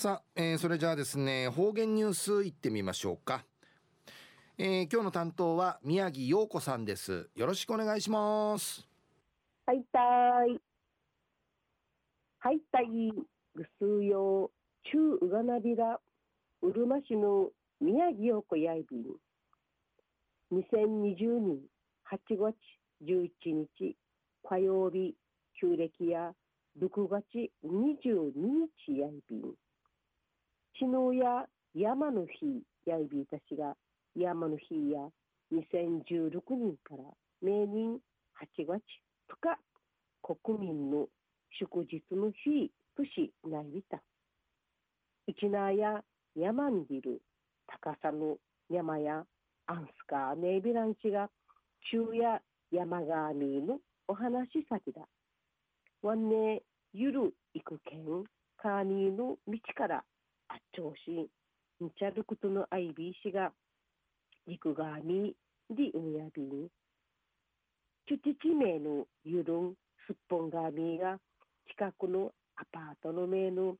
さあ、えー、それじゃあですね方言ニュースいってみましょうか、えー、今日の担当は宮城陽子さんです。よろしくお願いします。はいたい。はいたいぐすうよ中うがなびらうるま市の宮城陽子やいびん。2020年8月11日火曜日旧暦や6月22日やいびん。昨日や山の日やいびいたちが山の日や2016年から明年8月2日国民の祝日の日としないびた。一なや山にいる高さの山やアンスカーネイビランチが中や山がみのお話先だ。わんねゆる行くけんカーニーの道からあっちょうし、んちゃることのあいびいしが、陸がみ、りうやびん。ちゅちちめのゆるん、すっぽんがみが、近くのアパートのめの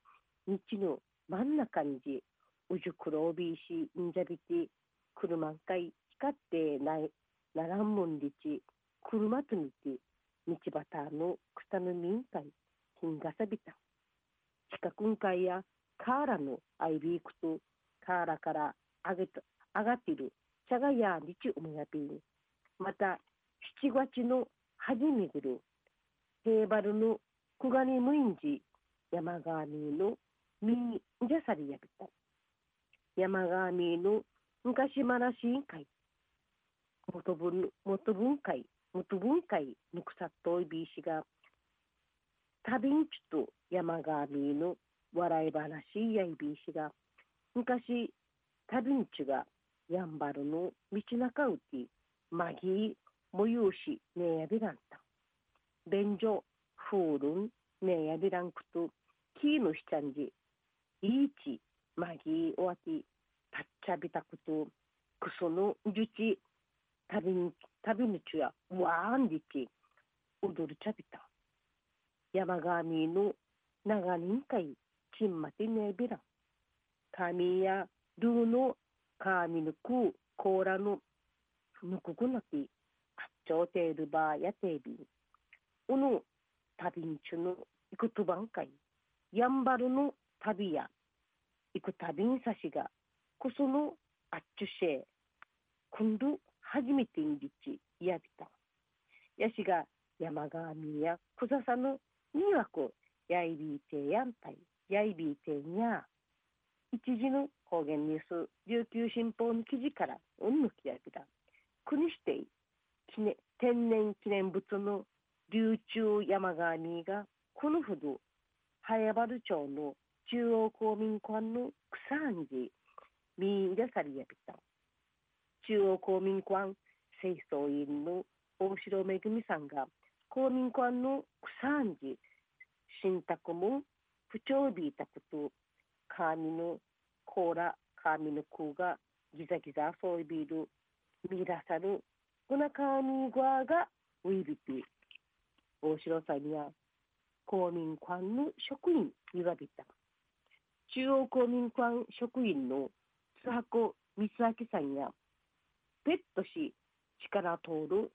道の真ん中にじ、うじゅくろびいし、んじゃびて、車んかい、光ってない、ならんもんりち、車とみて、道端の草の民会、金がさびた。近くんかいや、カーラのアイビークとカーラから上げた上がっている茶がや日うむやびまた7月の初めぐるヘーバルのクガニムインジ山川のみんじゃさりやびた。山川の昔話委員会元文元文会元文会ぬくさっといびいしが旅んちと山川の笑い話やいびいしが昔旅んちがやんばるの道中うてまぎもゆうしねやびらんた。便所ふうるんねやびらんくときのしちゃんじいいちまぎおわてたっちゃびたくとくそのじゅち旅に旅ちやわんじち踊るちゃびた。山上の長人会チンマティネビラ。カミヤ、ドゥノ、カミヌク、コーラヌ、ヌククナティ、カッチョーテールバーやテービン。オノ、タビンチュヌ、イクトバンカイ。ヤンバルヌ、タビヤ。イクタビンサシガ、コソノ、アッチュシェ。クンドゥ、初めてインビチ、ヤビタ。ヤシガ、山神や草佐の魅惑やいびいてやンパイ。やいびいてんや一時の方言ニュース琉球新報の記事からうんぬきやびだ国指定記念天然記念物の琉球山川にがこのほど早原町の中央公民館の草んじみんでさりやびた。中央公民館清掃員の大城めぐみさんが公民館の草んじ新宅も不調びいたこと神のコーラ神の空がギザギザそういびるみらさるこな神側がウィビピ大城さんや公民館の職員にわびた。中央公民館職員の津箱光明さんやペットし力通る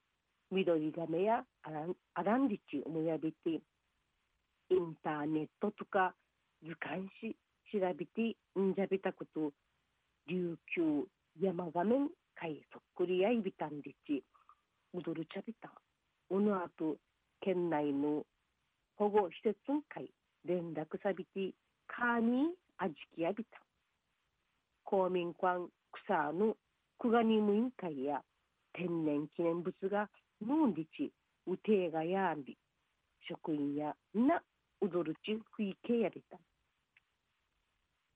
緑亀やアランアランリチ思いやびてインターネットとか図鑑し調べてんじゃびたこと琉球山画面かいそっくりやいびたんでち。踊るちゃびた。おのあと県内の保護施設会連絡さびてカーニーあじきやびた。公民館草の久我任務委員会や天然記念物がのんりちうていがやんび。職員やな踊るちふいけやびた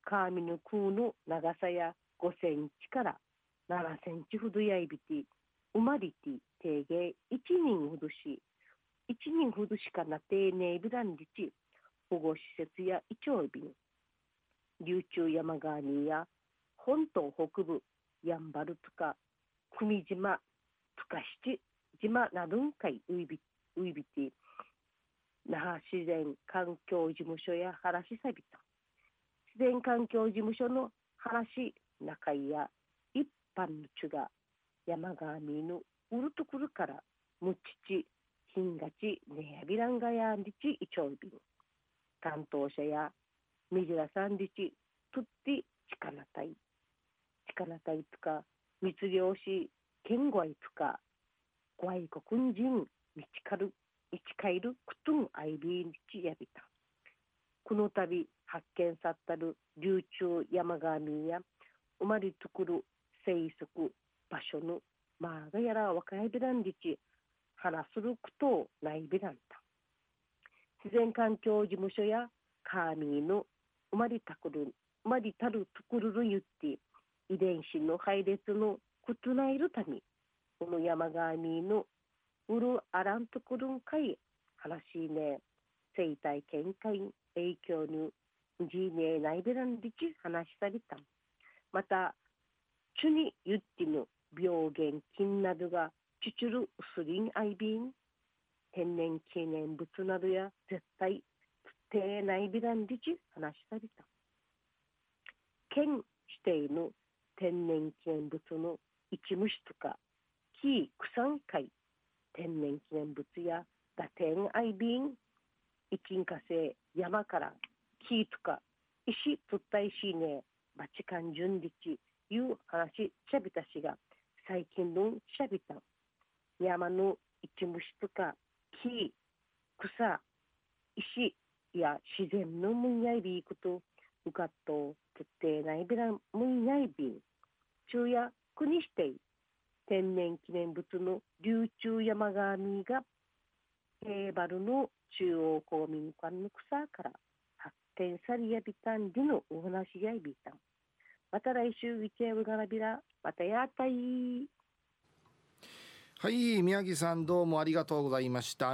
カーミヌ空の長さや5センチから7センチほどやいびて生まれて定芸1人ほどし1人ほどしかな丁寧ブランリチ保護施設やイチョウビン琉球山側にや本島北部やんばるとか久美島とか七島などんかいういびういびて那覇自然環境事務所や原市さびた自然環境事務所の話中井や一般の地が山上のウルトクルからむちち金がちねやびらんがやんりちいちょうびん担当者やみじらさんりちとってちかなたい。ちかなたいつか密漁師県外つか外国人みちかる。みちかいるくとんあいびんちやびたこの度発見さったる流中山上や生まれとくる生息場所のまあがやら若いびらんりち話することないびらんた自然環境事務所やカーミーの生まれたくる生まれたるとくるるゆって遺伝子の配列の異ないるためこの山上のうるあらんとくるんかい話しね生態見解影響にじいねないべらんりち話された。またチュに言ってぬ病原菌などがチュチュルウスリンアイビン天然記念物などや絶対不定ないびらんりち話された。県指定の天然記念物の一虫とか木草海天然記念物や打点アイビン一金火星山から木とか石とった石ねバチカン順日いう話しゃびたしが最近のしゃびた山の一虫とか木草石や自然のむんやいびいことうかっと徹底ないびらむんやいびん。昼夜国指定天然記念物の琉中山神が平原の中央公民館の草から発展されやびたんでのお話やびたん。また来週ウィチェウガラビラ、またやったい。はい、宮城さんどうもありがとうございました。